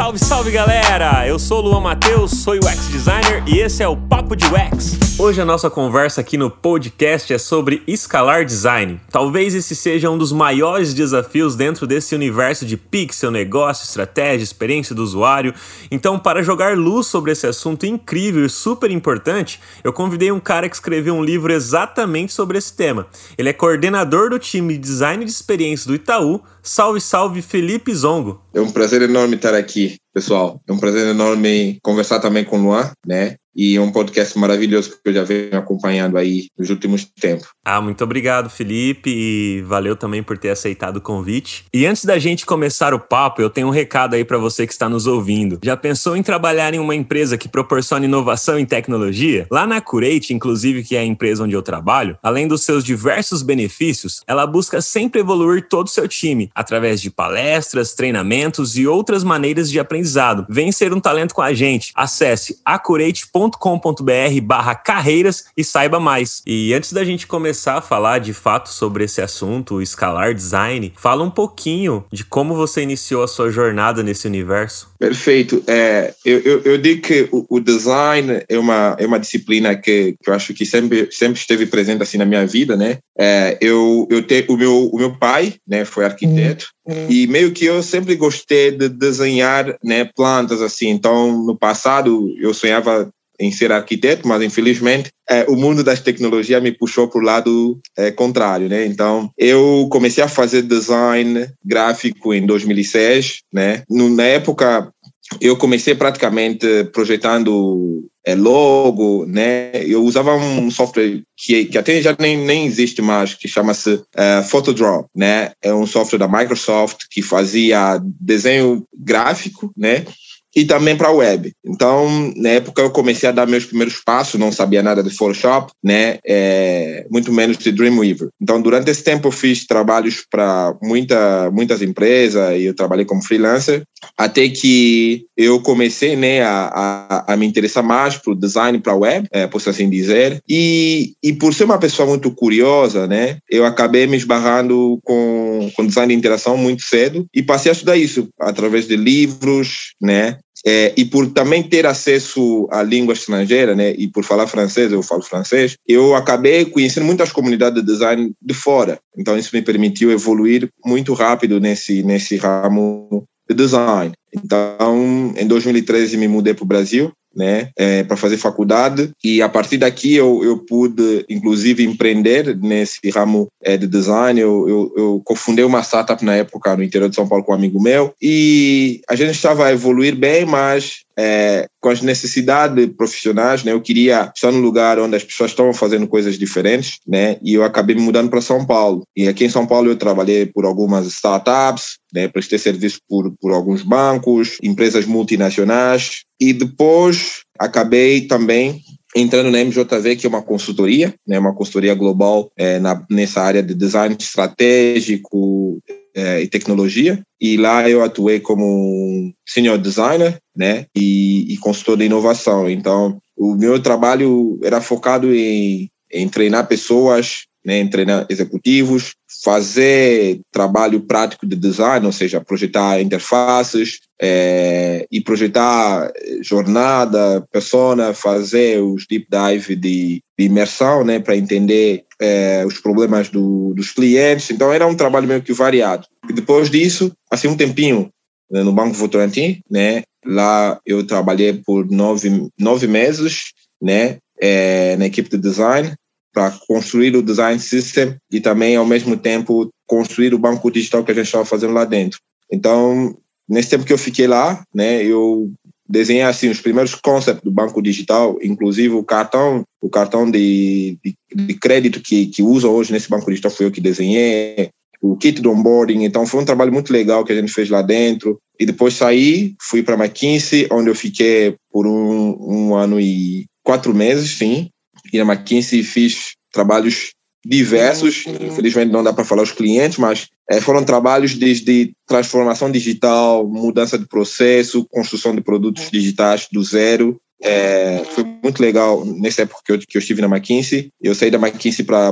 Salve, salve galera! Eu sou o Luan Matheus, sou UX designer e esse é o Papo de UX. Hoje a nossa conversa aqui no podcast é sobre escalar design. Talvez esse seja um dos maiores desafios dentro desse universo de pixel, negócio, estratégia, experiência do usuário. Então, para jogar luz sobre esse assunto incrível e super importante, eu convidei um cara que escreveu um livro exatamente sobre esse tema. Ele é coordenador do time de design de experiência do Itaú. Salve, salve, Felipe Zongo. É um prazer enorme estar aqui, pessoal. É um prazer enorme conversar também com o Luan, né? e é um podcast maravilhoso que eu já venho acompanhando aí nos últimos tempos. Ah, muito obrigado, Felipe, e valeu também por ter aceitado o convite. E antes da gente começar o papo, eu tenho um recado aí para você que está nos ouvindo. Já pensou em trabalhar em uma empresa que proporciona inovação em tecnologia? Lá na Curate, inclusive, que é a empresa onde eu trabalho, além dos seus diversos benefícios, ela busca sempre evoluir todo o seu time através de palestras, treinamentos e outras maneiras de aprendizado. Vem ser um talento com a gente. Acesse acurate.com com.br barra carreiras e saiba mais. E antes da gente começar a falar de fato sobre esse assunto, o escalar design, fala um pouquinho de como você iniciou a sua jornada nesse universo. Perfeito. É, eu, eu, eu digo que o, o, design é uma, é uma disciplina que, que eu acho que sempre, sempre esteve presente assim na minha vida, né? É, eu, eu tenho, o, meu, o meu pai né, foi arquiteto uhum. e meio que eu sempre gostei de desenhar né, plantas assim. Então, no passado, eu sonhava em ser arquiteto, mas infelizmente é, o mundo das tecnologias me puxou para o lado é, contrário, né? Então eu comecei a fazer design gráfico em 2006, né? Na época eu comecei praticamente projetando é, logo, né? Eu usava um software que, que até já nem, nem existe mais, que chama-se uh, Photodraw, né? É um software da Microsoft que fazia desenho gráfico, né? E também para a web. Então, na época eu comecei a dar meus primeiros passos, não sabia nada de Photoshop, né, é, muito menos de Dreamweaver. Então, durante esse tempo eu fiz trabalhos para muita, muitas empresas e eu trabalhei como freelancer, até que eu comecei, né, a, a, a me interessar mais o design para web, é, posso assim dizer, e, e por ser uma pessoa muito curiosa, né, eu acabei me esbarrando com, com design de interação muito cedo e passei a estudar isso através de livros, né, é, e por também ter acesso à língua estrangeira, né, e por falar francês, eu falo francês, eu acabei conhecendo muitas comunidades de design de fora. Então isso me permitiu evoluir muito rápido nesse nesse ramo de design. Então, em 2013 me mudei para o Brasil né, é, para fazer faculdade e a partir daqui eu, eu pude inclusive empreender nesse ramo é, de design. Eu, eu, eu cofundei uma startup na época no interior de São Paulo com um amigo meu e a gente estava a evoluir bem, mas é, com as necessidades profissionais, né? Eu queria estar num lugar onde as pessoas estão fazendo coisas diferentes, né? E eu acabei me mudando para São Paulo. E aqui em São Paulo eu trabalhei por algumas startups, né? Prestei serviço por, por alguns bancos, empresas multinacionais. E depois acabei também entrando na MJV, que é uma consultoria, né, uma consultoria global é, na, nessa área de design estratégico, é, e tecnologia. E lá eu atuei como senior designer, né, e, e consultor de inovação. Então, o meu trabalho era focado em, em treinar pessoas, né, treinar executivos, fazer trabalho prático de design, ou seja, projetar interfaces é, e projetar jornada, persona, fazer os deep dive de, de imersão, né, para entender é, os problemas do, dos clientes. Então era um trabalho meio que variado. E depois disso, assim um tempinho né, no Banco Votorantim, né, lá eu trabalhei por nove, nove meses, né, é, na equipe de design para construir o design system e também ao mesmo tempo construir o banco digital que a gente estava fazendo lá dentro. Então, nesse tempo que eu fiquei lá, né, eu desenhei assim os primeiros concepts do banco digital, inclusive o cartão, o cartão de, de, de crédito que, que usam hoje nesse banco digital foi eu que desenhei, o kit do onboarding, então foi um trabalho muito legal que a gente fez lá dentro. E depois saí, fui para McKinsey, onde eu fiquei por um, um ano e quatro meses, sim. E na McKinsey fiz trabalhos diversos, uhum. infelizmente não dá para falar os clientes, mas é, foram trabalhos desde transformação digital, mudança de processo, construção de produtos digitais do zero, É, foi muito legal nessa época que eu, que eu estive na McKinsey. Eu saí da McKinsey para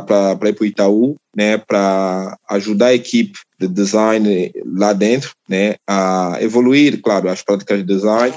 ir para o Itaú, né, para ajudar a equipe de design lá dentro, né, a evoluir, claro, as práticas de design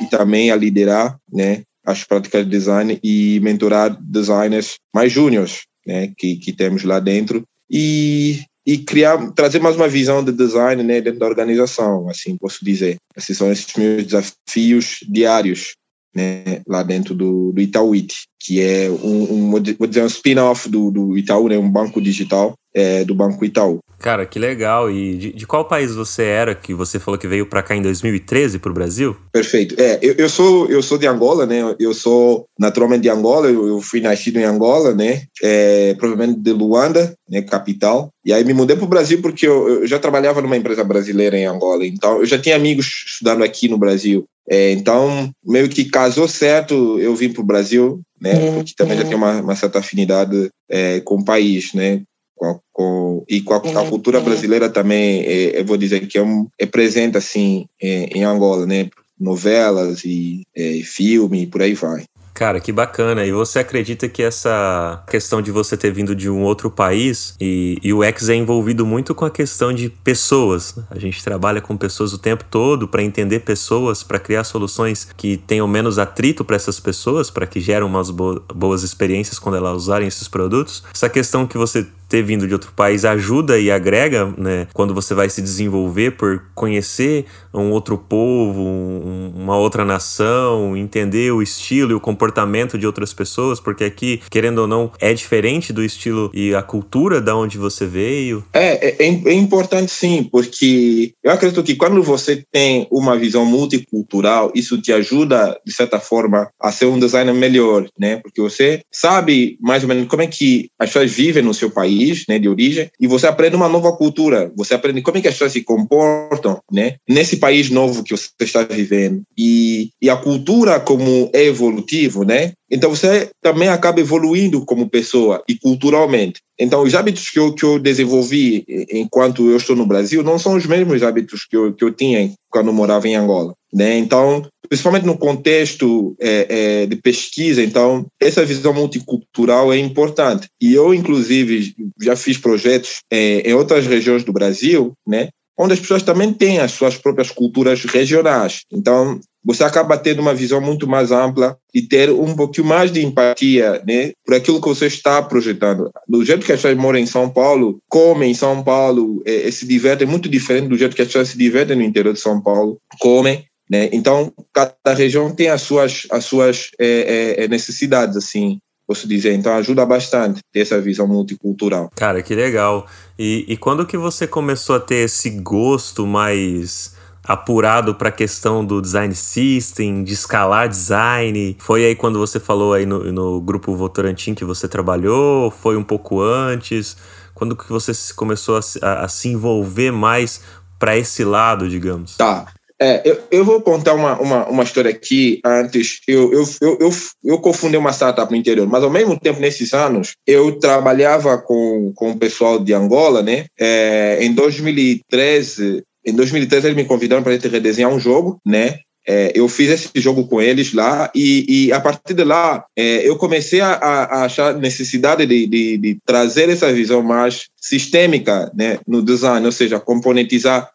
e também a liderar, né, as práticas de design e mentorar designers mais júniores, né, que, que temos lá dentro e e criar, trazer mais uma visão de design né, dentro da organização, assim posso dizer. Esses são esses meus desafios diários né, lá dentro do, do Itaúite, que é um, um, vou dizer, um spin-off do, do Itaú, né, um banco digital é, do Banco Itaú. Cara, que legal. E de, de qual país você era que você falou que veio para cá em 2013 para o Brasil? Perfeito. É, eu, eu, sou eu sou de Angola, né? Eu sou naturalmente de Angola. Eu, eu fui nascido em Angola, né? É, provavelmente de Luanda, né? Capital. E aí me mudei para o Brasil porque eu, eu, já trabalhava numa empresa brasileira em Angola. Então eu já tinha amigos estudando aqui no Brasil. É, então meio que casou certo. Eu vim para o Brasil, né? Uhum. Porque também já tenho uma, uma certa afinidade é, com o país, né? Com, com, e com a, a, cultura brasileira também, é, eu vou dizer que é, um, é presente assim é, em Angola, né? Novelas e é, filme, por aí vai. Cara, que bacana. E você acredita que essa questão de você ter vindo de um outro país e, e o X é envolvido muito com a questão de pessoas? Né? A gente trabalha com pessoas o tempo todo para entender pessoas, para criar soluções que tenham menos atrito para essas pessoas, para que gerem umas boas experiências quando elas usarem esses produtos. Essa questão que você ter vindo de outro país ajuda e agrega, né? Quando você vai se desenvolver por conhecer um outro povo, um, uma outra nação, entender o estilo e o comportamento de outras pessoas, porque aqui, querendo ou não, é diferente do estilo e a cultura da onde você veio. É, é, é, é importante sim, porque eu acredito que quando você tem uma visão multicultural, isso te ajuda, de certa forma, a ser um designer melhor, né? Porque você sabe mais ou menos como é que as pessoas vivem no seu país país, né, de origem, e você aprende uma nova cultura. Você aprende como é que as pessoas se comportam, né, nesse país novo que você está vivendo. E, e a cultura como é evolutivo, né? Então você também acaba evoluindo como pessoa e culturalmente. Então os hábitos que eu, que eu desenvolvi enquanto eu estou no Brasil não são os mesmos hábitos que eu, que eu tinha quando morava em Angola. Né? Então, principalmente no contexto é, é, de pesquisa, então essa visão multicultural é importante. E eu, inclusive, já fiz projetos é, em outras regiões do Brasil, né? onde as pessoas também têm as suas próprias culturas regionais. Então, você acaba tendo uma visão muito mais ampla e ter um pouquinho mais de empatia né, por aquilo que você está projetando. Do jeito que as pessoas moram em São Paulo, comem em São Paulo, é, se divertem, é muito diferente do jeito que as pessoas se divertem no interior de São Paulo, comem. Né? Então, cada região tem as suas, as suas é, é, é necessidades, assim, posso dizer. Então, ajuda bastante ter essa visão multicultural. Cara, que legal. E, e quando que você começou a ter esse gosto mais apurado para a questão do design system, de escalar design? Foi aí quando você falou aí no, no grupo Votorantim que você trabalhou? Foi um pouco antes? Quando que você começou a, a, a se envolver mais para esse lado, digamos? Tá. É, eu, eu vou contar uma, uma, uma história aqui antes. Eu, eu, eu, eu, eu cofundei uma startup no interior, mas ao mesmo tempo, nesses anos, eu trabalhava com, com o pessoal de Angola, né? É, em 2013, em 2013 eles me convidaram para a gente redesenhar um jogo, né? É, eu fiz esse jogo com eles lá e, e a partir de lá é, eu comecei a, a, achar necessidade de, de, de, trazer essa visão mais sistêmica né, no design, ou seja, componentizar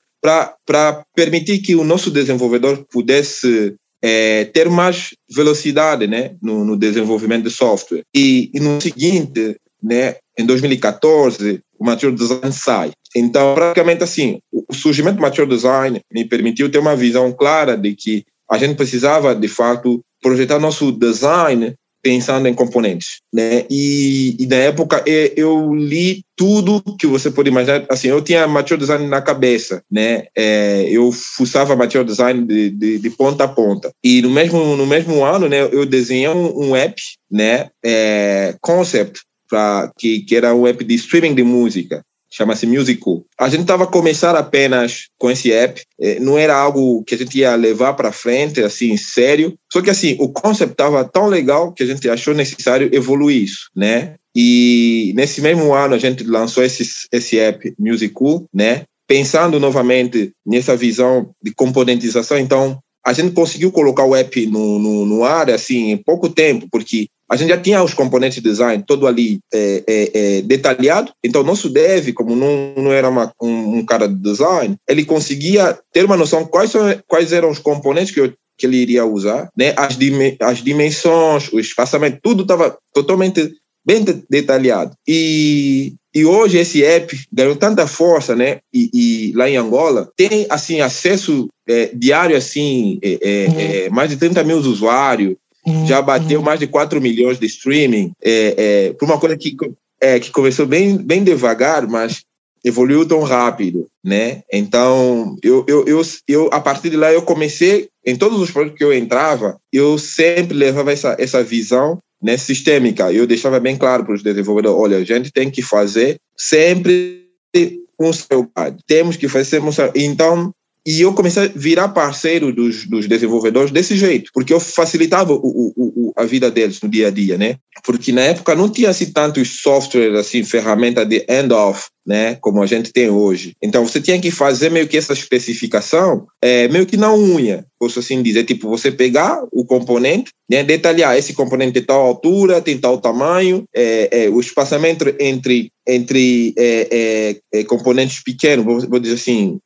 para permitir que o nosso desenvolvedor pudesse é, ter mais velocidade né, no, no desenvolvimento de software. E, e, no seguinte, né, em 2014, o Mature Design sai. Então, praticamente assim, o surgimento do Mature Design me permitiu ter uma visão clara de que a gente precisava, de fato, projetar nosso design pensando em componentes, né? E, e na época eu li tudo que você pode imaginar. Assim, eu tinha material design na cabeça, né? É, eu fuçava material design de, de, de, ponta a ponta. E no mesmo no mesmo ano, né? Eu desenhei um, um app, né? É, concept para que que era um app de streaming de música chama-se Musical. A gente estava começando apenas com esse app, eh, não era algo que a gente ia levar para frente, assim, sério. Só que, assim, o concept estava tão legal que a gente achou necessário evoluir isso, né? E nesse mesmo ano a gente lançou esse, esse app Musical, né? Pensando novamente nessa visão de componentização, então a gente conseguiu colocar o app no, no, no ar assim em pouco tempo, porque a gente já tinha os componentes de design todo ali é, é, é, detalhado, então nosso dev, como não, não era uma, um, um, cara de design, ele conseguia ter uma noção quais, são, quais eram os componentes que, eu, que ele iria usar, né? as, dim, as dimensões, o espaçamento, tudo estava totalmente bem de, detalhado. E, e hoje esse app ganhou tanta força, né? E, e lá em Angola tem assim acesso é, diário assim, é, é, é mais de 30 mil usuários, já bateu mais de 4 milhões de streaming, é, é, por uma coisa que, é, que começou bem, bem devagar, mas evoluiu tão rápido, né? Então, eu, eu, eu, eu, a partir de lá, eu comecei, em todos os projetos que eu entrava, eu sempre levava essa, essa visão né, sistêmica. Eu deixava bem claro para os desenvolvedores, olha, a gente tem que fazer sempre um seu temos que fazer sempre um seu... Então, e eu comecei a virar parceiro dos, dos desenvolvedores desse jeito, porque eu facilitava o, o, o, a vida deles no dia a dia, né? Porque na época não tinha assim tantos softwares, assim, ferramenta de end-off, né? Como a gente tem hoje. Então você tinha que fazer meio que essa especificação, é, meio que na unha, posso assim dizer, tipo, você pegar o componente, né? Detalhar, esse componente tem tal altura, tem tal tamanho, é, é, o espaçamento entre entre é, é, é, componentes pequenos, vou, vou dizer assim,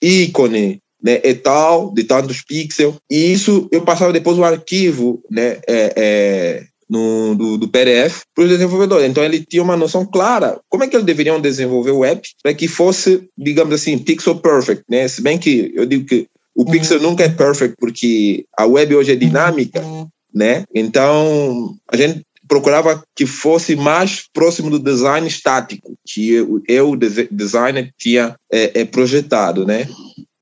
ícone, né, e tal, de tantos pixels. E isso eu passava depois o arquivo né, é, no, do, do PDF para os desenvolvedores. Então ele tinha uma noção clara como é que eles deveriam desenvolver o app para que fosse, digamos assim, pixel perfect. Né? Se bem que eu digo que o pixel uhum. nunca é perfect porque a web hoje é dinâmica, uhum. né? Então a gente procurava que fosse mais próximo do design estático que eu, eu designer, tinha é, é, projetado, né?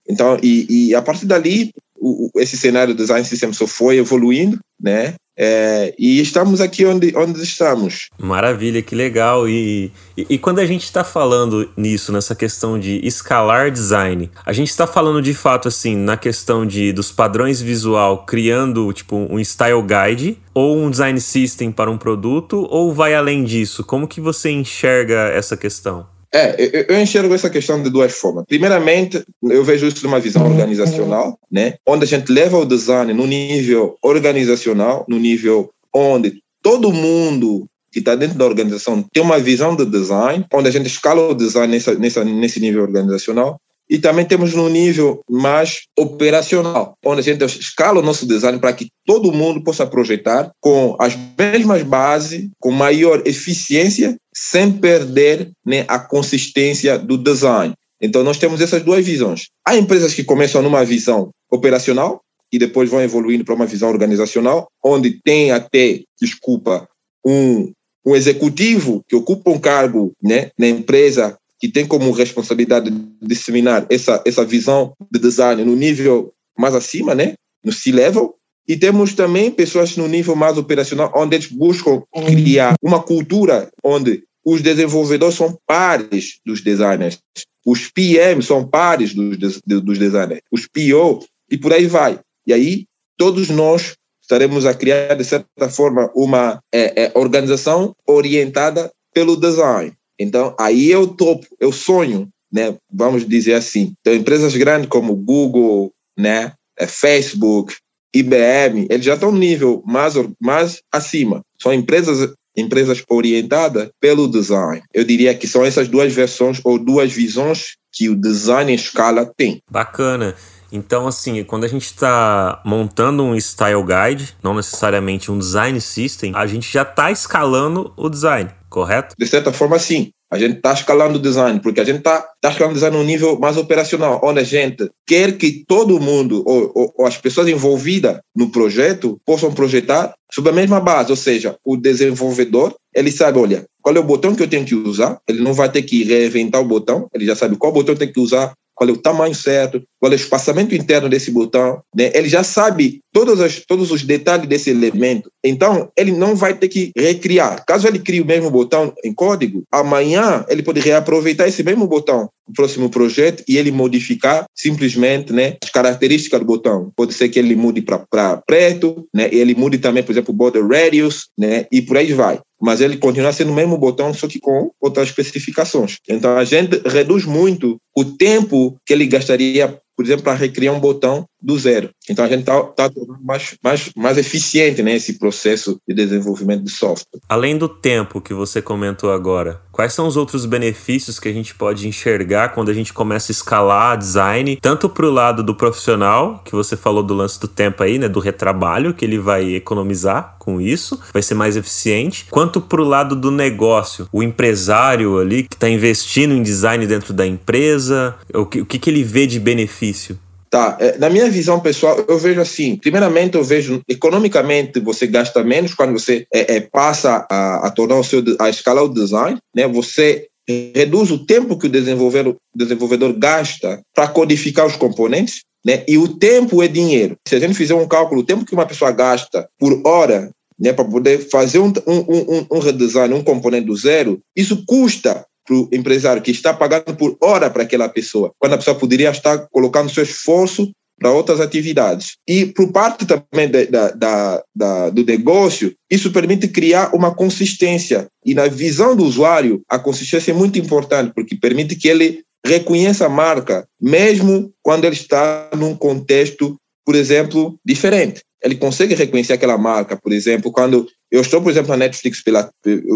Então, e, e a partir dali, o, esse cenário do design system só foi evoluindo, né? É, e estamos aqui onde, onde estamos. Maravilha, que legal. E, e, e quando a gente está falando nisso, nessa questão de escalar design, a gente está falando de fato assim, na questão de dos padrões visual, criando tipo um style guide ou um design system para um produto, ou vai além disso? Como que você enxerga essa questão? É, eu enxergo essa questão de duas formas. Primeiramente, eu vejo isso numa visão organizacional, né? Onde a gente leva o design no nível organizacional, no nível onde todo mundo que está dentro da organização tem uma visão de design, onde a gente escala o design nessa, nessa, nesse nível organizacional. E também temos no nível mais operacional, onde a gente escala o nosso design para que todo mundo possa projetar com as mesmas bases, com maior eficiência, sem perder né, a consistência do design. Então, nós temos essas duas visões. Há empresas que começam numa visão operacional e depois vão evoluindo para uma visão organizacional, onde tem até, desculpa, um, um executivo que ocupa um cargo né, na empresa que tem como responsabilidade disseminar essa, essa visão de design no nível mais acima, né? no C-level, e temos também pessoas no nível mais operacional, onde eles buscam criar uma cultura onde os desenvolvedores são pares dos designers, os PM são pares dos, dos designers, os PO, e por aí vai. E aí, todos nós estaremos a criar, de certa forma, uma é, é, organização orientada pelo design. Então, aí eu topo, eu sonho, né? Vamos dizer assim. Então, empresas grandes como Google, né? É, Facebook, IBM, eles já estão no nível mais, mais acima. São empresas empresas orientadas pelo design. Eu diria que são essas duas versões ou duas visões que o design em escala tem. Bacana. Então, assim, quando a gente está montando um style guide, não necessariamente um design system, a gente já está escalando o design correto? De certa forma, sim. A gente está escalando o design, porque a gente está tá escalando o design no nível mais operacional, onde a gente quer que todo mundo, ou, ou, ou, as pessoas envolvidas no projeto, possam projetar sob a mesma base. Ou seja, o desenvolvedor, ele sabe, olha, qual é o botão que eu tenho que usar, ele não vai ter que reinventar o botão, ele já sabe qual botão tem que usar, qual é o tamanho certo, qual é o espaçamento interno desse botão, né? Ele já sabe todos, as, todos os detalhes desse elemento. Então, ele não vai ter que recriar. Caso ele crie o mesmo botão em código, amanhã ele pode reaproveitar esse mesmo botão no próximo projeto e ele modificar simplesmente né, as características do botão. Pode ser que ele mude para preto, né? Ele mude também, por exemplo, o border radius, né? E por aí vai mas ele continua sendo o mesmo botão, só que com outras especificações. Então a gente reduz muito o tempo que ele gastaria, por exemplo, para recriar um botão do zero. Então a gente está tá mais, mais, mais eficiente nesse né, processo de desenvolvimento de software. Além do tempo que você comentou agora, quais são os outros benefícios que a gente pode enxergar quando a gente começa a escalar design, tanto para o lado do profissional, que você falou do lance do tempo aí, né, do retrabalho, que ele vai economizar com isso, vai ser mais eficiente, quanto para o lado do negócio, o empresário ali que está investindo em design dentro da empresa, o que, o que, que ele vê de benefício? Tá, é, na minha visão pessoal, eu vejo assim, primeiramente eu vejo economicamente você gasta menos quando você é, é, passa a, a, tornar o seu, a escalar o design, né? Você reduz o tempo que o desenvolvedor, desenvolvedor gasta para codificar os componentes, né? E o tempo é dinheiro. Se a gente fizer um cálculo, o tempo que uma pessoa gasta por hora né, para poder fazer um, um, um, um redesign, um componente do zero, isso custa para o empresário que está pagando por hora para aquela pessoa, quando a pessoa poderia estar colocando seu esforço para outras atividades. E por parte também da, da, da, do negócio, isso permite criar uma consistência. E na visão do usuário, a consistência é muito importante, porque permite que ele reconheça a marca, mesmo quando ele está num contexto, por exemplo, diferente. Ele consegue reconhecer aquela marca, por exemplo, quando eu estou, por exemplo, na Netflix, pela,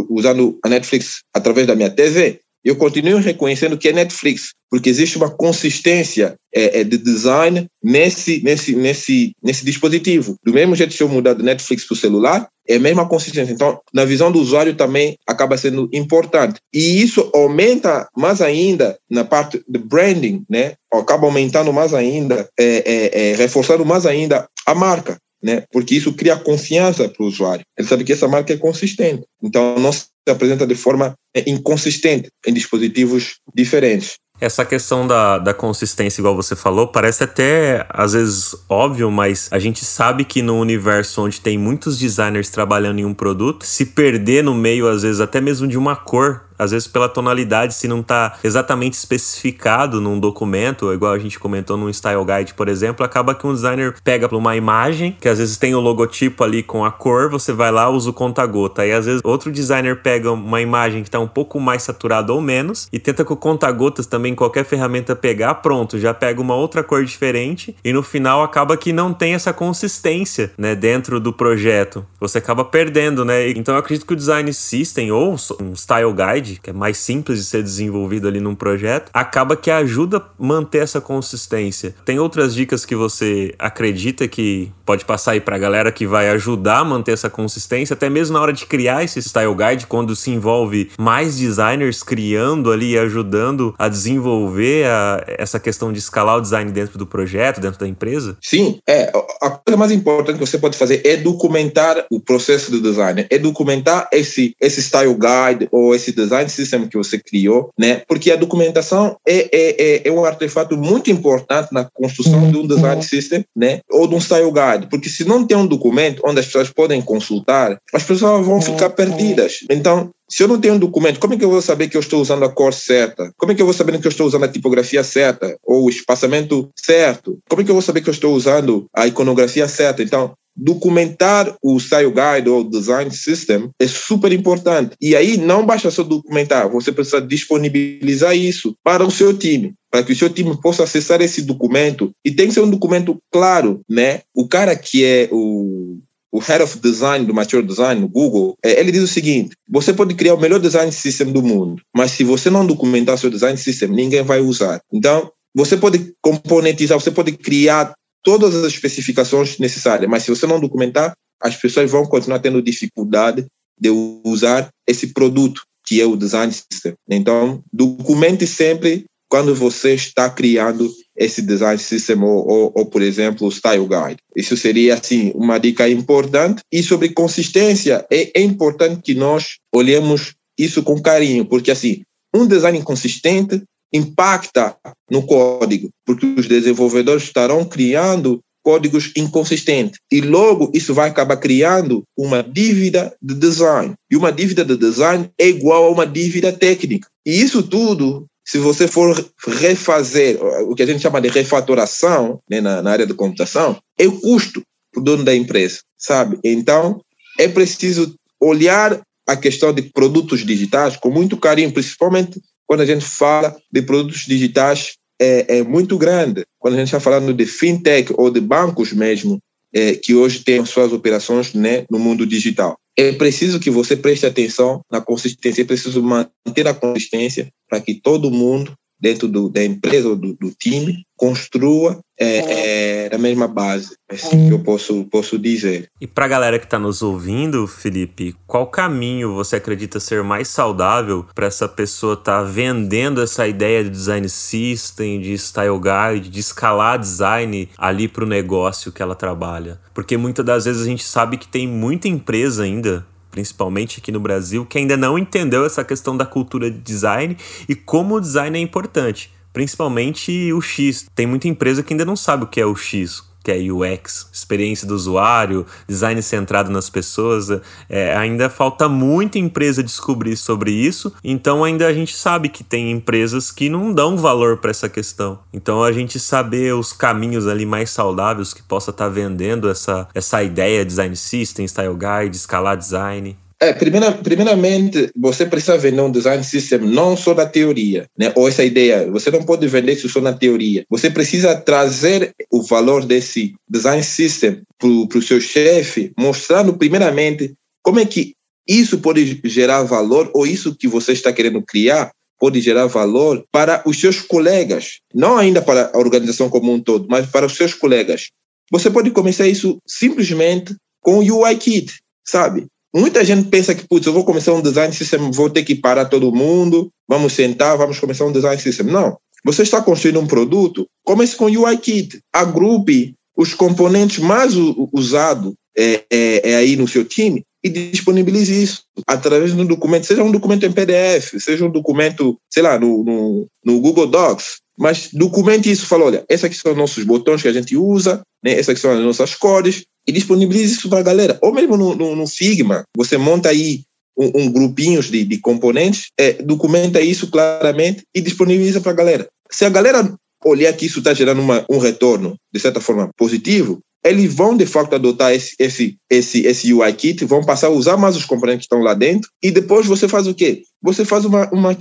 usando a Netflix através da minha TV, eu continuo reconhecendo que é Netflix, porque existe uma consistência é, é, de design nesse, nesse, nesse, nesse dispositivo. Do mesmo jeito que eu mudar do Netflix para o celular, é a mesma consistência. Então, na visão do usuário também acaba sendo importante. E isso aumenta mais ainda na parte de branding, né? Acaba aumentando mais ainda, é, é, é reforçando mais ainda a marca né? Porque isso cria confiança para o usuário. Ele sabe que essa marca é consistente. Então, não se apresenta de forma é, inconsistente em dispositivos diferentes. Essa questão da, da consistência, igual você falou, parece até às vezes óbvio, mas a gente sabe que no universo onde tem muitos designers trabalhando em um produto, se perder no meio, às vezes, até mesmo de uma cor, às vezes pela tonalidade, se não está exatamente especificado num documento, igual a gente comentou num style guide, por exemplo, acaba que um designer pega uma imagem, que às vezes tem o logotipo ali com a cor, você vai lá, usa o conta-gota. Aí às vezes outro designer pega uma imagem que está um pouco mais saturada ou menos e tenta com o conta-gotas também qualquer ferramenta pegar, pronto, já pega uma outra cor diferente e no final acaba que não tem essa consistência, né, dentro do projeto. Você acaba perdendo, né? Então eu acredito que o design system ou um style guide que é mais simples de ser desenvolvido ali num projeto, acaba que ajuda a manter essa consistência. Tem outras dicas que você acredita que pode passar aí para a galera que vai ajudar a manter essa consistência, até mesmo na hora de criar esse style guide, quando se envolve mais designers criando ali e ajudando a desenvolver a, essa questão de escalar o design dentro do projeto, dentro da empresa? Sim, é. A coisa mais importante que você pode fazer é documentar o processo do design, é documentar esse, esse style guide ou esse design design system que você criou, né? Porque a documentação é, é, é, é um artefato muito importante na construção de um design system, né? Ou de um style guide, porque se não tem um documento onde as pessoas podem consultar, as pessoas vão ficar perdidas. Então, se eu não tenho um documento, como é que eu vou saber que eu estou usando a cor certa? Como é que eu vou saber que eu estou usando a tipografia certa? Ou o espaçamento certo? Como é que eu vou saber que eu estou usando a iconografia certa? Então, documentar o Style Guide ou Design System é super importante. E aí não basta só documentar, você precisa disponibilizar isso para o seu time, para que o seu time possa acessar esse documento. E tem que ser um documento claro, né? O cara que é o o Head of Design do Mature Design no Google, é, ele diz o seguinte: você pode criar o melhor design system do mundo, mas se você não documentar seu design system, ninguém vai usar. Então, você pode componentizar, você pode criar todas as especificações necessárias, mas se você não documentar, as pessoas vão continuar tendo dificuldade de usar esse produto que é o design system. Então, documente sempre quando você está criando esse design system ou, ou, ou, por exemplo, o style guide. Isso seria, assim, uma dica importante. E sobre consistência, é, é importante que nós olhemos isso com carinho, porque, assim, um design inconsistente impacta no código, porque os desenvolvedores estarão criando códigos inconsistentes. E logo isso vai acabar criando uma dívida de design. E uma dívida de design é igual a uma dívida técnica. E isso tudo, se você for refazer o que a gente chama de refatoração né, na, na área de computação, é o custo para o dono da empresa, sabe? Então, é preciso olhar a questão de produtos digitais com muito carinho, principalmente quando a gente fala de produtos digitais é, é muito grande. Quando a gente está falando de fintech ou de bancos mesmo, é, que hoje têm suas operações né, no mundo digital. É preciso que você preste atenção na consistência, é preciso manter a consistência para que todo mundo dentro do, da empresa ou do, do time construa é, é, da mesma base, é assim que eu posso, posso dizer. E para a galera que está nos ouvindo, Felipe, qual caminho você acredita ser mais saudável para essa pessoa estar tá vendendo essa ideia de design system, de style guide, de escalar design ali para o negócio que ela trabalha? Porque muitas das vezes a gente sabe que tem muita empresa ainda principalmente aqui no Brasil, que ainda não entendeu essa questão da cultura de design e como o design é importante, principalmente o X. Tem muita empresa que ainda não sabe o que é o X, que é UX, experiência do usuário, design centrado nas pessoas. É, ainda falta muita empresa descobrir sobre isso, então ainda a gente sabe que tem empresas que não dão valor para essa questão. Então a gente saber os caminhos ali mais saudáveis que possa estar tá vendendo essa, essa ideia design system, style guide, escalar design. É, primeira, primeiramente, você precisa vender um design system não só da teoria, né? ou essa ideia. Você não pode vender isso só na teoria. Você precisa trazer o valor desse design system para o seu chefe, mostrando primeiramente como é que isso pode gerar valor, ou isso que você está querendo criar pode gerar valor para os seus colegas, não ainda para a organização como um todo, mas para os seus colegas. Você pode começar isso simplesmente com o UI Kit, sabe? Muita gente pensa que, putz, eu vou começar um design system, vou ter que parar todo mundo, vamos sentar, vamos começar um design system. Não. Você está construindo um produto, comece com UI Kit. Agrupe os componentes mais usados é, é, é aí no seu time e disponibilize isso através de um documento, seja um documento em PDF, seja um documento, sei lá, no, no, no Google Docs, mas documente isso, fala, olha, esses aqui são os nossos botões que a gente usa, né, essas aqui são as nossas cores, e disponibilize isso para a galera. Ou mesmo no, no, no, Figma, você monta aí um, um grupinhos de, de componentes, é, documenta isso claramente e disponibiliza para a galera. Se a galera olhar que isso está gerando uma, um retorno, de certa forma, positivo, eles vão de fato adotar esse, esse, esse, esse UI kit, vão passar a usar mais os componentes que estão lá dentro, e depois você faz o quê? Você faz uma, uma,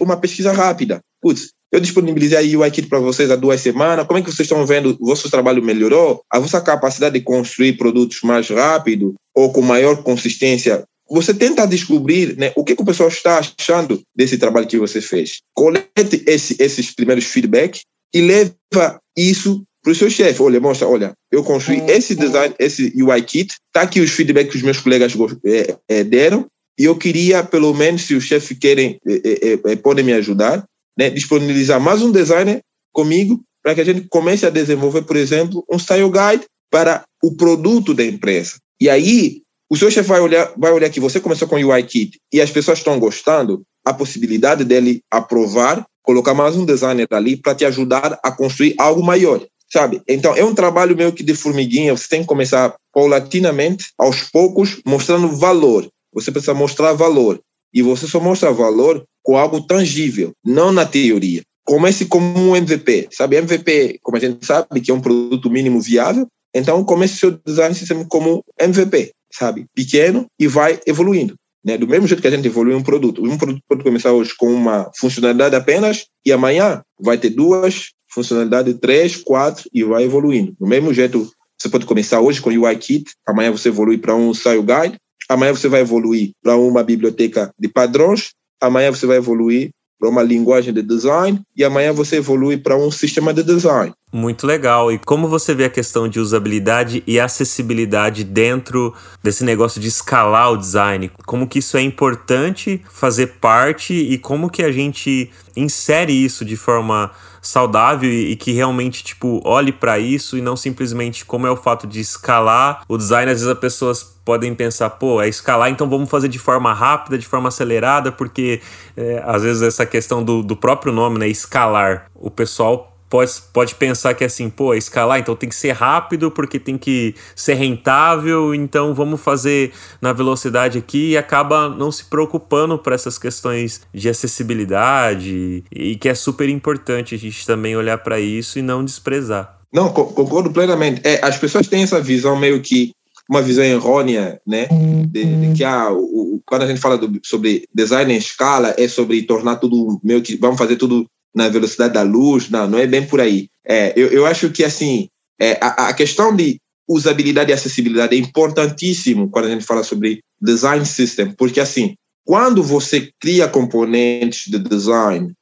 uma pesquisa rápida. Putz, eu disponibilizei o iKit para vocês há duas semanas. Como é que vocês estão vendo? O vosso trabalho melhorou? A vossa capacidade de construir produtos mais rápido ou com maior consistência? Você tenta descobrir né, o que, que o pessoal está achando desse trabalho que você fez. Colete esse, esses primeiros feedbacks e leva isso para o seu chefe. Olha, mostra, olha, eu construí esse design, esse UI kit, tá aqui os feedbacks que os meus colegas é, é, deram, e eu queria, pelo menos, se os chefes querem, é, é, é podem me ajudar, né, disponibilizar mais um designer comigo para que a gente comece a desenvolver, por exemplo, um style guide para o produto da empresa. E aí, o seu chefe vai olhar, vai olhar que você começou com o UI Kit e as pessoas estão gostando, a possibilidade dele aprovar, colocar mais um designer ali para te ajudar a construir algo maior, sabe? Então, é um trabalho meio que de formiguinha, você tem que começar paulatinamente, aos poucos, mostrando valor. Você precisa mostrar valor. E você só mostra valor com algo tangível, não na teoria. Comece como um MVP, sabe? MVP, como a gente sabe, que é um produto mínimo viável, então comece seu design system como MVP, sabe? Pequeno e vai evoluindo. Né? Do mesmo jeito que a gente evolui um produto. Um produto pode começar hoje com uma funcionalidade apenas e amanhã vai ter duas funcionalidades, três, quatro e vai evoluindo. Do mesmo jeito, você pode começar hoje com UI Kit, amanhã você evolui para um Style Guide, amanhã você vai evoluir para uma biblioteca de padrões amanhã você vai evoluir para uma linguagem de design e amanhã você evolui para um sistema de design. Muito legal. E como você vê a questão de usabilidade e acessibilidade dentro desse negócio de escalar o design? Como que isso é importante fazer parte e como que a gente insere isso de forma saudável e que realmente tipo olhe para isso e não simplesmente como é o fato de escalar o design às vezes as pessoas podem pensar pô é escalar então vamos fazer de forma rápida de forma acelerada porque é, às vezes essa questão do, do próprio nome né escalar o pessoal pode, pode pensar que é assim, pô, escalar, então tem que ser rápido porque tem que ser rentável, então vamos fazer na velocidade aqui e acaba não se preocupando para essas questões de acessibilidade e que é super importante a gente também olhar para isso e não desprezar. Não, concordo plenamente. É, as pessoas têm essa visão meio que uma visão errônea, né? De, de que ah, o, quando a gente fala do, sobre design em escala é sobre tornar tudo meio que vamos fazer tudo na velocidade da luz, não, não é bem por aí. É, eu, eu acho que, assim, é, a, a questão de usabilidade e acessibilidade é importantíssimo quando a gente fala sobre design system, porque, assim, quando você cria componentes de design,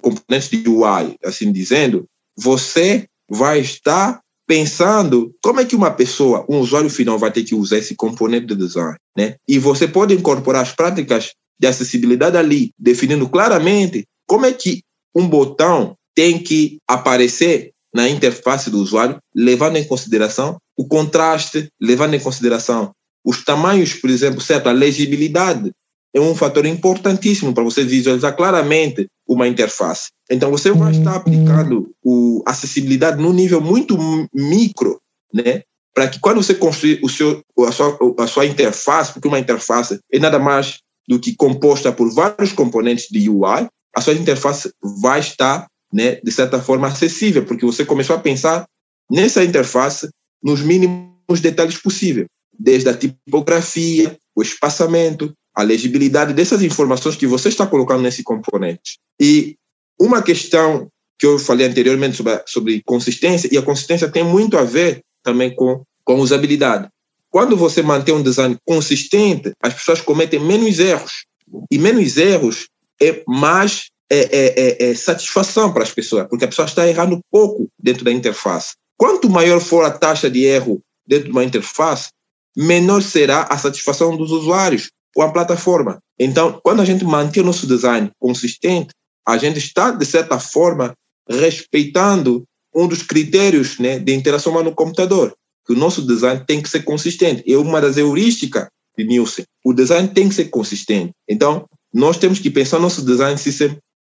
componentes de UI, assim dizendo, você vai estar pensando como é que uma pessoa, um usuário final, vai ter que usar esse componente de design, né? E você pode incorporar as práticas de acessibilidade ali, definindo claramente como é que um botão tem que aparecer na interface do usuário, levando em consideração o contraste, levando em consideração os tamanhos, por exemplo, certo, a legibilidade é um fator importantíssimo para você visualizar claramente uma interface. Então, você vai estar uhum. aplicando o acessibilidade num nível muito micro, né? Para que quando você construir o seu, a, sua, a sua interface, porque uma interface é nada mais do que composta por vários componentes de UI, a sua interface vai estar, né, de certa forma, acessível, porque você começou a pensar nessa interface nos mínimos detalhes possíveis, desde a tipografia, o espaçamento, a legibilidade dessas informações que você está colocando nesse componente. E uma questão que eu falei anteriormente sobre, sobre consistência, e a consistência tem muito a ver também com, com usabilidade. Quando você mantém um design consistente, as pessoas cometem menos erros. E menos erros é mais é, é, é, é satisfação para as pessoas, porque a pessoa está errando pouco dentro da interface. Quanto maior for a taxa de erro dentro de uma interface, menor será a satisfação dos usuários, com a plataforma. Então, quando a gente mantém o nosso design consistente, a gente está, de certa forma, respeitando um dos critérios né, de interação humana no computador, que o nosso design tem que ser consistente. É uma das heurísticas de Nielsen. O design tem que ser consistente. Então, nós temos que pensar nosso design system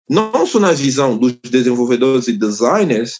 não só na visão dos desenvolvedores e designers,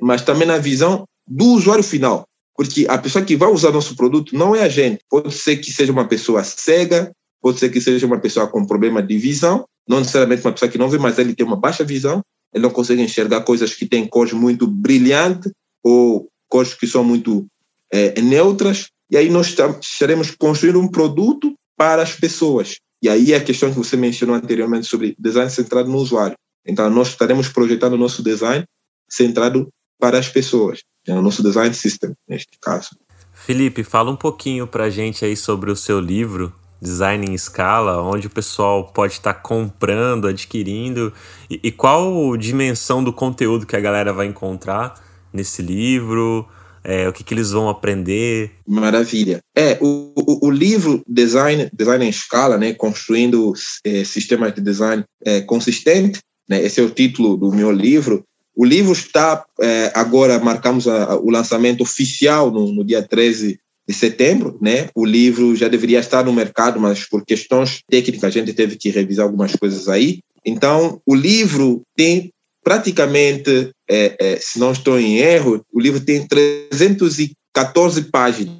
mas também na visão do usuário final. Porque a pessoa que vai usar nosso produto não é a gente. Pode ser que seja uma pessoa cega, pode ser que seja uma pessoa com problema de visão, não necessariamente uma pessoa que não vê, mas ele tem uma baixa visão, ele não consegue enxergar coisas que têm cores muito brilhantes ou cores que são muito é, neutras. E aí nós estaremos construindo um produto para as pessoas. E aí é a questão que você mencionou anteriormente sobre design centrado no usuário. Então, nós estaremos projetando o nosso design centrado para as pessoas. É o nosso design system, neste caso. Felipe, fala um pouquinho para a gente aí sobre o seu livro, Design em Escala, onde o pessoal pode estar comprando, adquirindo, e, e qual dimensão do conteúdo que a galera vai encontrar nesse livro, é, o que, que eles vão aprender. Maravilha. É, o, o, o livro Design, Design em Escala, né, construindo é, sistemas de design é, consistente, né, esse é o título do meu livro, o livro está, é, agora marcamos a, o lançamento oficial no, no, dia 13 de setembro, né? O livro já deveria estar no mercado, mas por questões técnicas a gente teve que revisar algumas coisas aí. Então, o livro tem praticamente, é, é, se não estou em erro, o livro tem 314 páginas.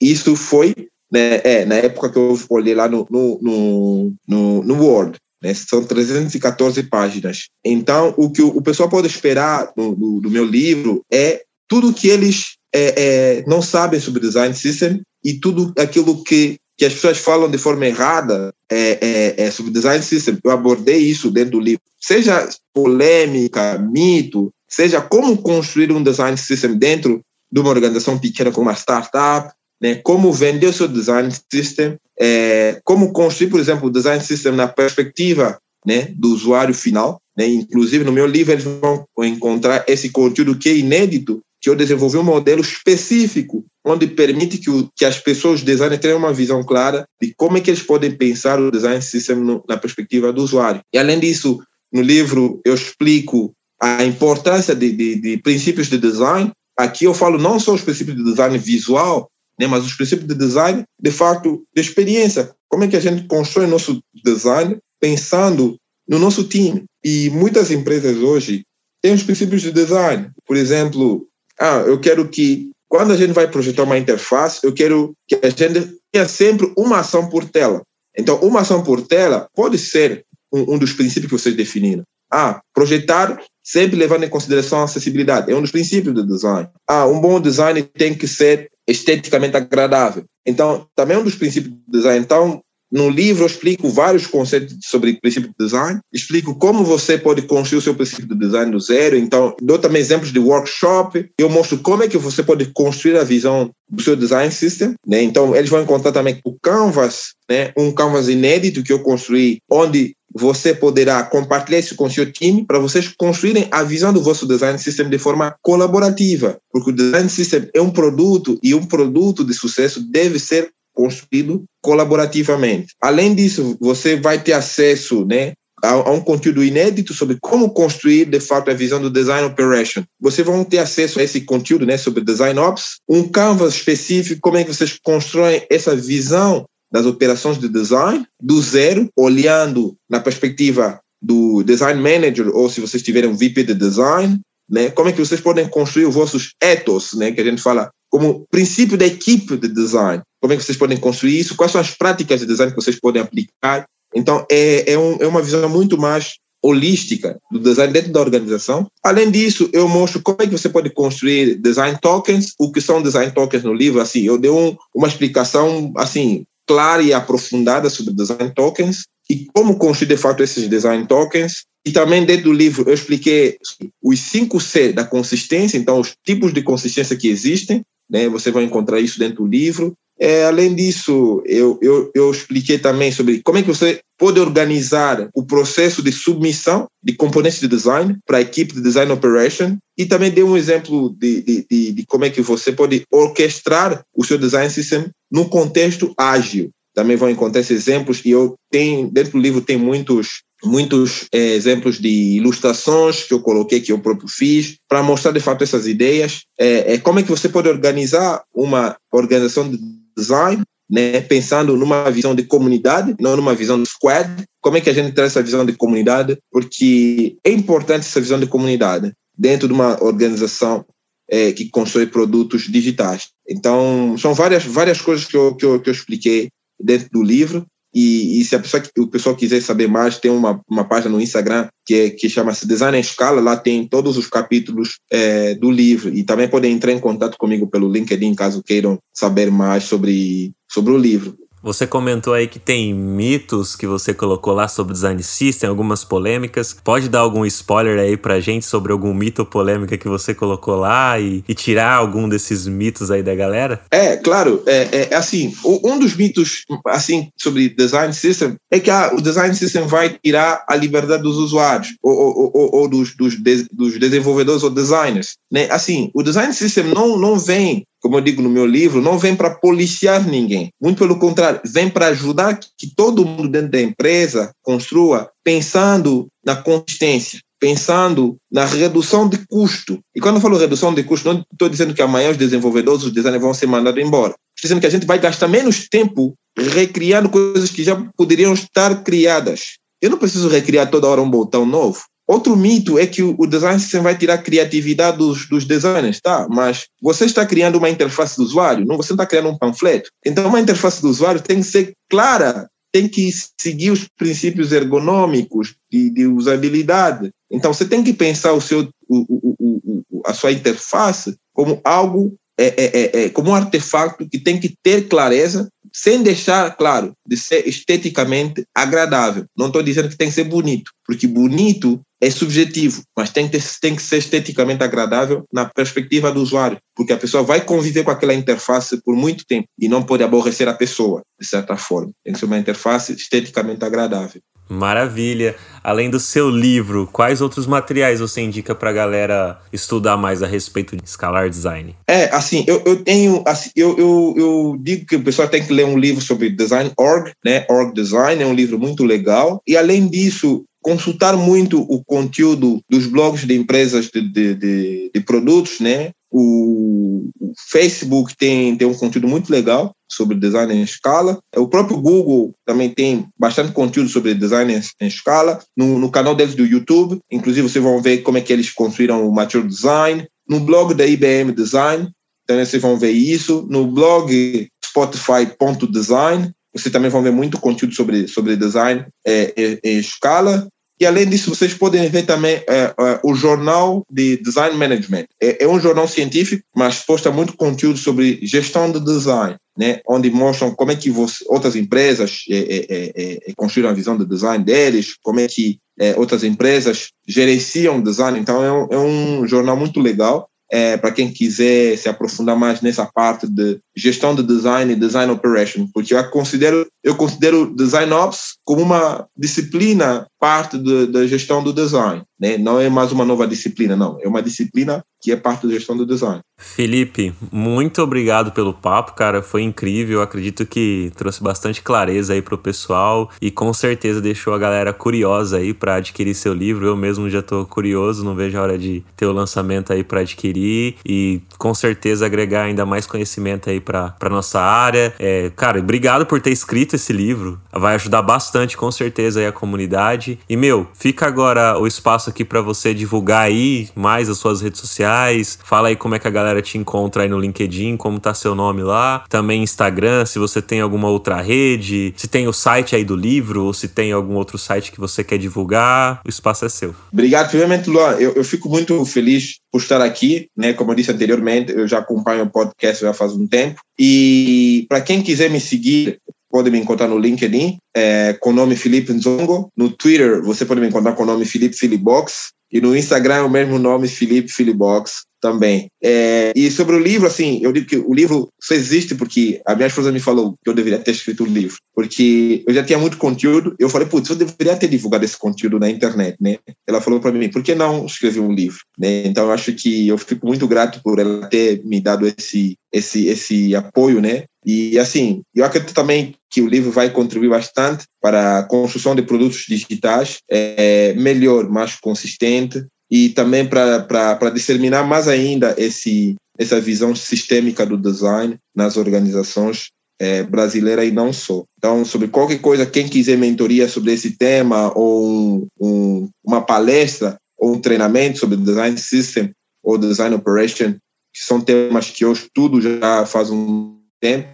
Isso foi né, é, na época que eu olhei lá no, no, no, no, Word. Né? São 314 páginas. Então, o que o, pessoal pode esperar do, do, do meu livro é tudo que eles é, é, não sabem sobre design system e tudo aquilo que, que as pessoas falam de forma errada é, é, é sobre design system. Eu abordei isso dentro do livro. Seja polêmica, mito, seja como construir um design system dentro de uma organização pequena como uma startup, né? como vender o seu design system, é, como construir, por exemplo, o design system na perspectiva né, do usuário final. Né? Inclusive, no meu livro, eles vão encontrar esse conteúdo que é inédito, que eu desenvolvi um modelo específico, onde permite que, o, que as pessoas, os designers, tenham uma visão clara de como é que eles podem pensar o design system no, na perspectiva do usuário. E, além disso, no livro, eu explico a importância de, de, de princípios de design. Aqui eu falo não só os princípios de design visual, né? mas os princípios de design, de fato, de experiência. Como é que a gente constrói nosso design pensando no nosso time? E muitas empresas hoje têm os princípios de design. Por exemplo, ah, eu quero que, quando a gente vai projetar uma interface, eu quero que a gente tenha sempre uma ação por tela. Então, uma ação por tela pode ser um, um dos princípios que vocês definiram. Ah, projetar sempre levando em consideração a acessibilidade. É um dos princípios do design. Ah, um bom design tem que ser esteticamente agradável. Então, também é um dos princípios do design. Então, no livro eu explico vários conceitos sobre princípio de design, explico como você pode construir o seu princípio de design do zero. Então, dou também exemplos de workshop. Eu mostro como é que você pode construir a visão do seu design system. Né? Então, eles vão encontrar também o Canvas, né? um Canvas inédito que eu construí, onde você poderá compartilhar isso com seu time para vocês construírem a visão do vosso design system de forma colaborativa, porque o design system é um produto e um produto de sucesso deve ser construído colaborativamente. Além disso, você vai ter acesso, né, a, um conteúdo inédito sobre como construir de fato a visão do design operation. Vocês vão ter acesso a esse conteúdo, né, sobre design ops, um canvas específico como é que vocês constroem essa visão das operações de design do zero, olhando na perspectiva do design manager ou se vocês tiverem um VP de design, né? Como é que vocês podem construir os vossos ethos, né? Que a gente fala como princípio da equipe de design. Como é que vocês podem construir isso? Quais são as práticas de design que vocês podem aplicar? Então, é, é, um, é uma visão muito mais holística do design dentro da organização. Além disso, eu mostro como é que você pode construir design tokens, o que são design tokens no livro. Assim, eu dei um, uma explicação assim clara e aprofundada sobre design tokens e como construir de fato esses design tokens. E também dentro do livro eu expliquei os 5 C da consistência, então os tipos de consistência que existem, né? Você vai encontrar isso dentro do livro. É, além disso, eu, eu, eu expliquei também sobre como é que você pode organizar o processo de submissão de componentes de design para a equipe de design operation e também dei um exemplo de, de, de, de como é que você pode orquestrar o seu design system num contexto ágil. Também vão encontrar esses exemplos e eu tenho, dentro do livro tem muitos muitos é, exemplos de ilustrações que eu coloquei, que eu próprio fiz, para mostrar de fato essas ideias. É, é, como é que você pode organizar uma organização de design, né, pensando numa visão de comunidade, não numa visão de squad. Como é que a gente traz essa visão de comunidade? Porque é importante essa visão de comunidade dentro de uma organização é, que constrói produtos digitais. Então, são várias, várias coisas que eu, que, eu, que eu expliquei dentro do livro. E, e, se a pessoa, o pessoal quiser saber mais, tem uma, uma página no Instagram que, é, que chama-se Design em Escala. Lá tem todos os capítulos é, do livro. E também podem entrar em contato comigo pelo LinkedIn, caso queiram saber mais sobre, sobre o livro. Você comentou aí que tem mitos que você colocou lá sobre design system, algumas polêmicas. Pode dar algum spoiler aí pra gente sobre algum mito ou polêmica que você colocou lá e, e tirar algum desses mitos aí da galera? É, claro. É, é assim, um dos mitos assim sobre design system é que a, o design system vai tirar a liberdade dos usuários ou, ou, ou, ou dos, dos, dos desenvolvedores ou designers. Né? Assim, o design system não, não vem como eu digo no meu livro, não vem para policiar ninguém. Muito pelo contrário, vem para ajudar que todo mundo dentro da empresa construa pensando na consistência, pensando na redução de custo. E quando eu falo redução de custo, não estou dizendo que amanhã os desenvolvedores, os designers vão ser mandados embora. Estou dizendo que a gente vai gastar menos tempo recriando coisas que já poderiam estar criadas. Eu não preciso recriar toda hora um botão novo. Outro mito é que o design system vai tirar a criatividade dos, dos designers, tá? Mas você está criando uma interface do usuário, não você está criando um panfleto. Então, uma interface do usuário tem que ser clara, tem que seguir os princípios ergonômicos de, de usabilidade. Então, você tem que pensar o seu, o, o, o, a sua interface como algo, é, é, é, é, como um artefato que tem que ter clareza, sem deixar, claro, de ser esteticamente agradável. Não estou dizendo que tem que ser bonito, porque bonito é subjetivo, mas tem que, ter, tem que ser esteticamente agradável na perspectiva do usuário, porque a pessoa vai conviver com aquela interface por muito tempo e não pode aborrecer a pessoa, de certa forma. Tem que ser uma interface esteticamente agradável. Maravilha. Além do seu livro, quais outros materiais você indica para a galera estudar mais a respeito de Scalar Design? É, assim, eu, eu tenho, assim, eu, eu, eu digo que o pessoal tem que ler um livro sobre Design Org, né? Org Design é um livro muito legal. E além disso, consultar muito o conteúdo dos blogs de empresas de, de, de, de produtos, né? O, Facebook tem, tem um conteúdo muito legal sobre design em escala. O próprio Google também tem bastante conteúdo sobre design em, em escala. No, no, canal deles do YouTube, inclusive vocês vão ver como é que eles construíram o Mature Design. No blog da IBM Design, também vocês vão ver isso. No blog Spotify.design, vocês também vão ver muito conteúdo sobre, sobre design é, é, em escala. E além disso, vocês podem ver também é, é, o jornal de Design Management. É, é, um jornal científico, mas posta muito conteúdo sobre gestão de design. né, onde mostram como é que você, outras empresas é, é, construíram a visão do design deles, como é que outras empresas gerenciam design. Então, é um, é um jornal muito legal é, para quem quiser se aprofundar mais nessa parte de gestão de design e design operation, porque eu considero eu considero design ops como uma disciplina parte da gestão do design, né? Não é mais uma nova disciplina, não, é uma disciplina que é parte da gestão do design. Felipe, muito obrigado pelo papo, cara, foi incrível, acredito que trouxe bastante clareza aí pro pessoal e com certeza deixou a galera curiosa aí para adquirir seu livro. Eu mesmo já tô curioso, não vejo a hora de ter o lançamento aí para adquirir e com certeza agregar ainda mais conhecimento aí para nossa área. É, cara, obrigado por ter escrito esse livro, vai ajudar bastante com certeza aí a comunidade e, meu, fica agora o espaço aqui para você divulgar aí mais as suas redes sociais. Fala aí como é que a galera te encontra aí no LinkedIn, como tá seu nome lá. Também Instagram, se você tem alguma outra rede, se tem o site aí do livro, ou se tem algum outro site que você quer divulgar, o espaço é seu. Obrigado. Primeiramente, Luan, eu, eu fico muito feliz por estar aqui, né? Como eu disse anteriormente, eu já acompanho o podcast já faz um tempo. E para quem quiser me seguir, pode me encontrar no LinkedIn é, com o nome Felipe Nzongo. No Twitter, você pode me encontrar com o nome Felipe Filibox. E no Instagram é o mesmo nome, Felipe Filibox também. É, e sobre o livro, assim, eu digo que o livro só existe porque a minha esposa me falou que eu deveria ter escrito o um livro, porque eu já tinha muito conteúdo. Eu falei, putz, eu deveria ter divulgado esse conteúdo na internet, né? Ela falou para mim, por que não escrever um livro? Né? Então, eu acho que eu fico muito grato por ela ter me dado esse, esse, esse apoio, né? E assim, eu acredito também que o livro vai contribuir bastante para a construção de produtos digitais é, melhor, mais consistente, e também para disseminar mais ainda esse, essa visão sistêmica do design nas organizações é, brasileiras e não só. Então, sobre qualquer coisa, quem quiser mentoria sobre esse tema, ou um, um, uma palestra, ou um treinamento sobre design system ou design operation, que são temas que eu estudo já faz um tempo,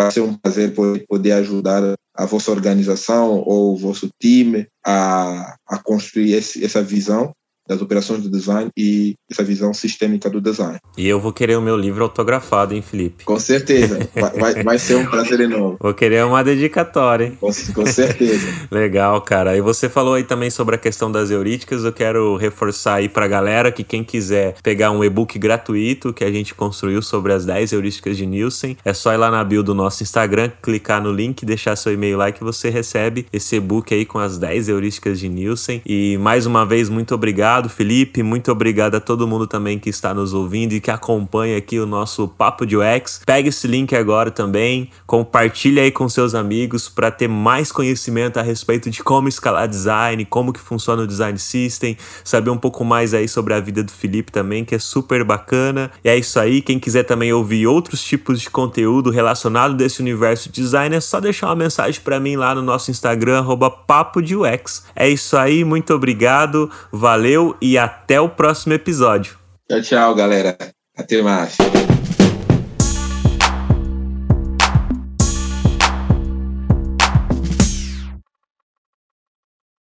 vai ser um prazer poder ajudar a vossa organização ou o vosso time a, a construir esse, essa visão das operações de design e essa visão sistêmica do design. E eu vou querer o meu livro autografado, hein, Felipe? Com certeza. Vai, vai ser um prazer enorme. Vou querer uma dedicatória, hein? Com, com certeza. Legal, cara. E você falou aí também sobre a questão das heurísticas. Eu quero reforçar aí pra galera que quem quiser pegar um e-book gratuito que a gente construiu sobre as 10 heurísticas de Nielsen, é só ir lá na bio do nosso Instagram, clicar no link, deixar seu e-mail lá que você recebe esse e-book aí com as 10 heurísticas de Nielsen. E mais uma vez, muito obrigado obrigado, Felipe. Muito obrigado a todo mundo também que está nos ouvindo e que acompanha aqui o nosso Papo de UX. Pega esse link agora também, compartilha aí com seus amigos para ter mais conhecimento a respeito de como escalar design, como que funciona o design system, saber um pouco mais aí sobre a vida do Felipe também, que é super bacana. E é isso aí, quem quiser também ouvir outros tipos de conteúdo relacionado desse universo de design, é só deixar uma mensagem para mim lá no nosso Instagram @papo de UX. É isso aí, muito obrigado. Valeu e até o próximo episódio. Tchau, tchau, galera. Até mais.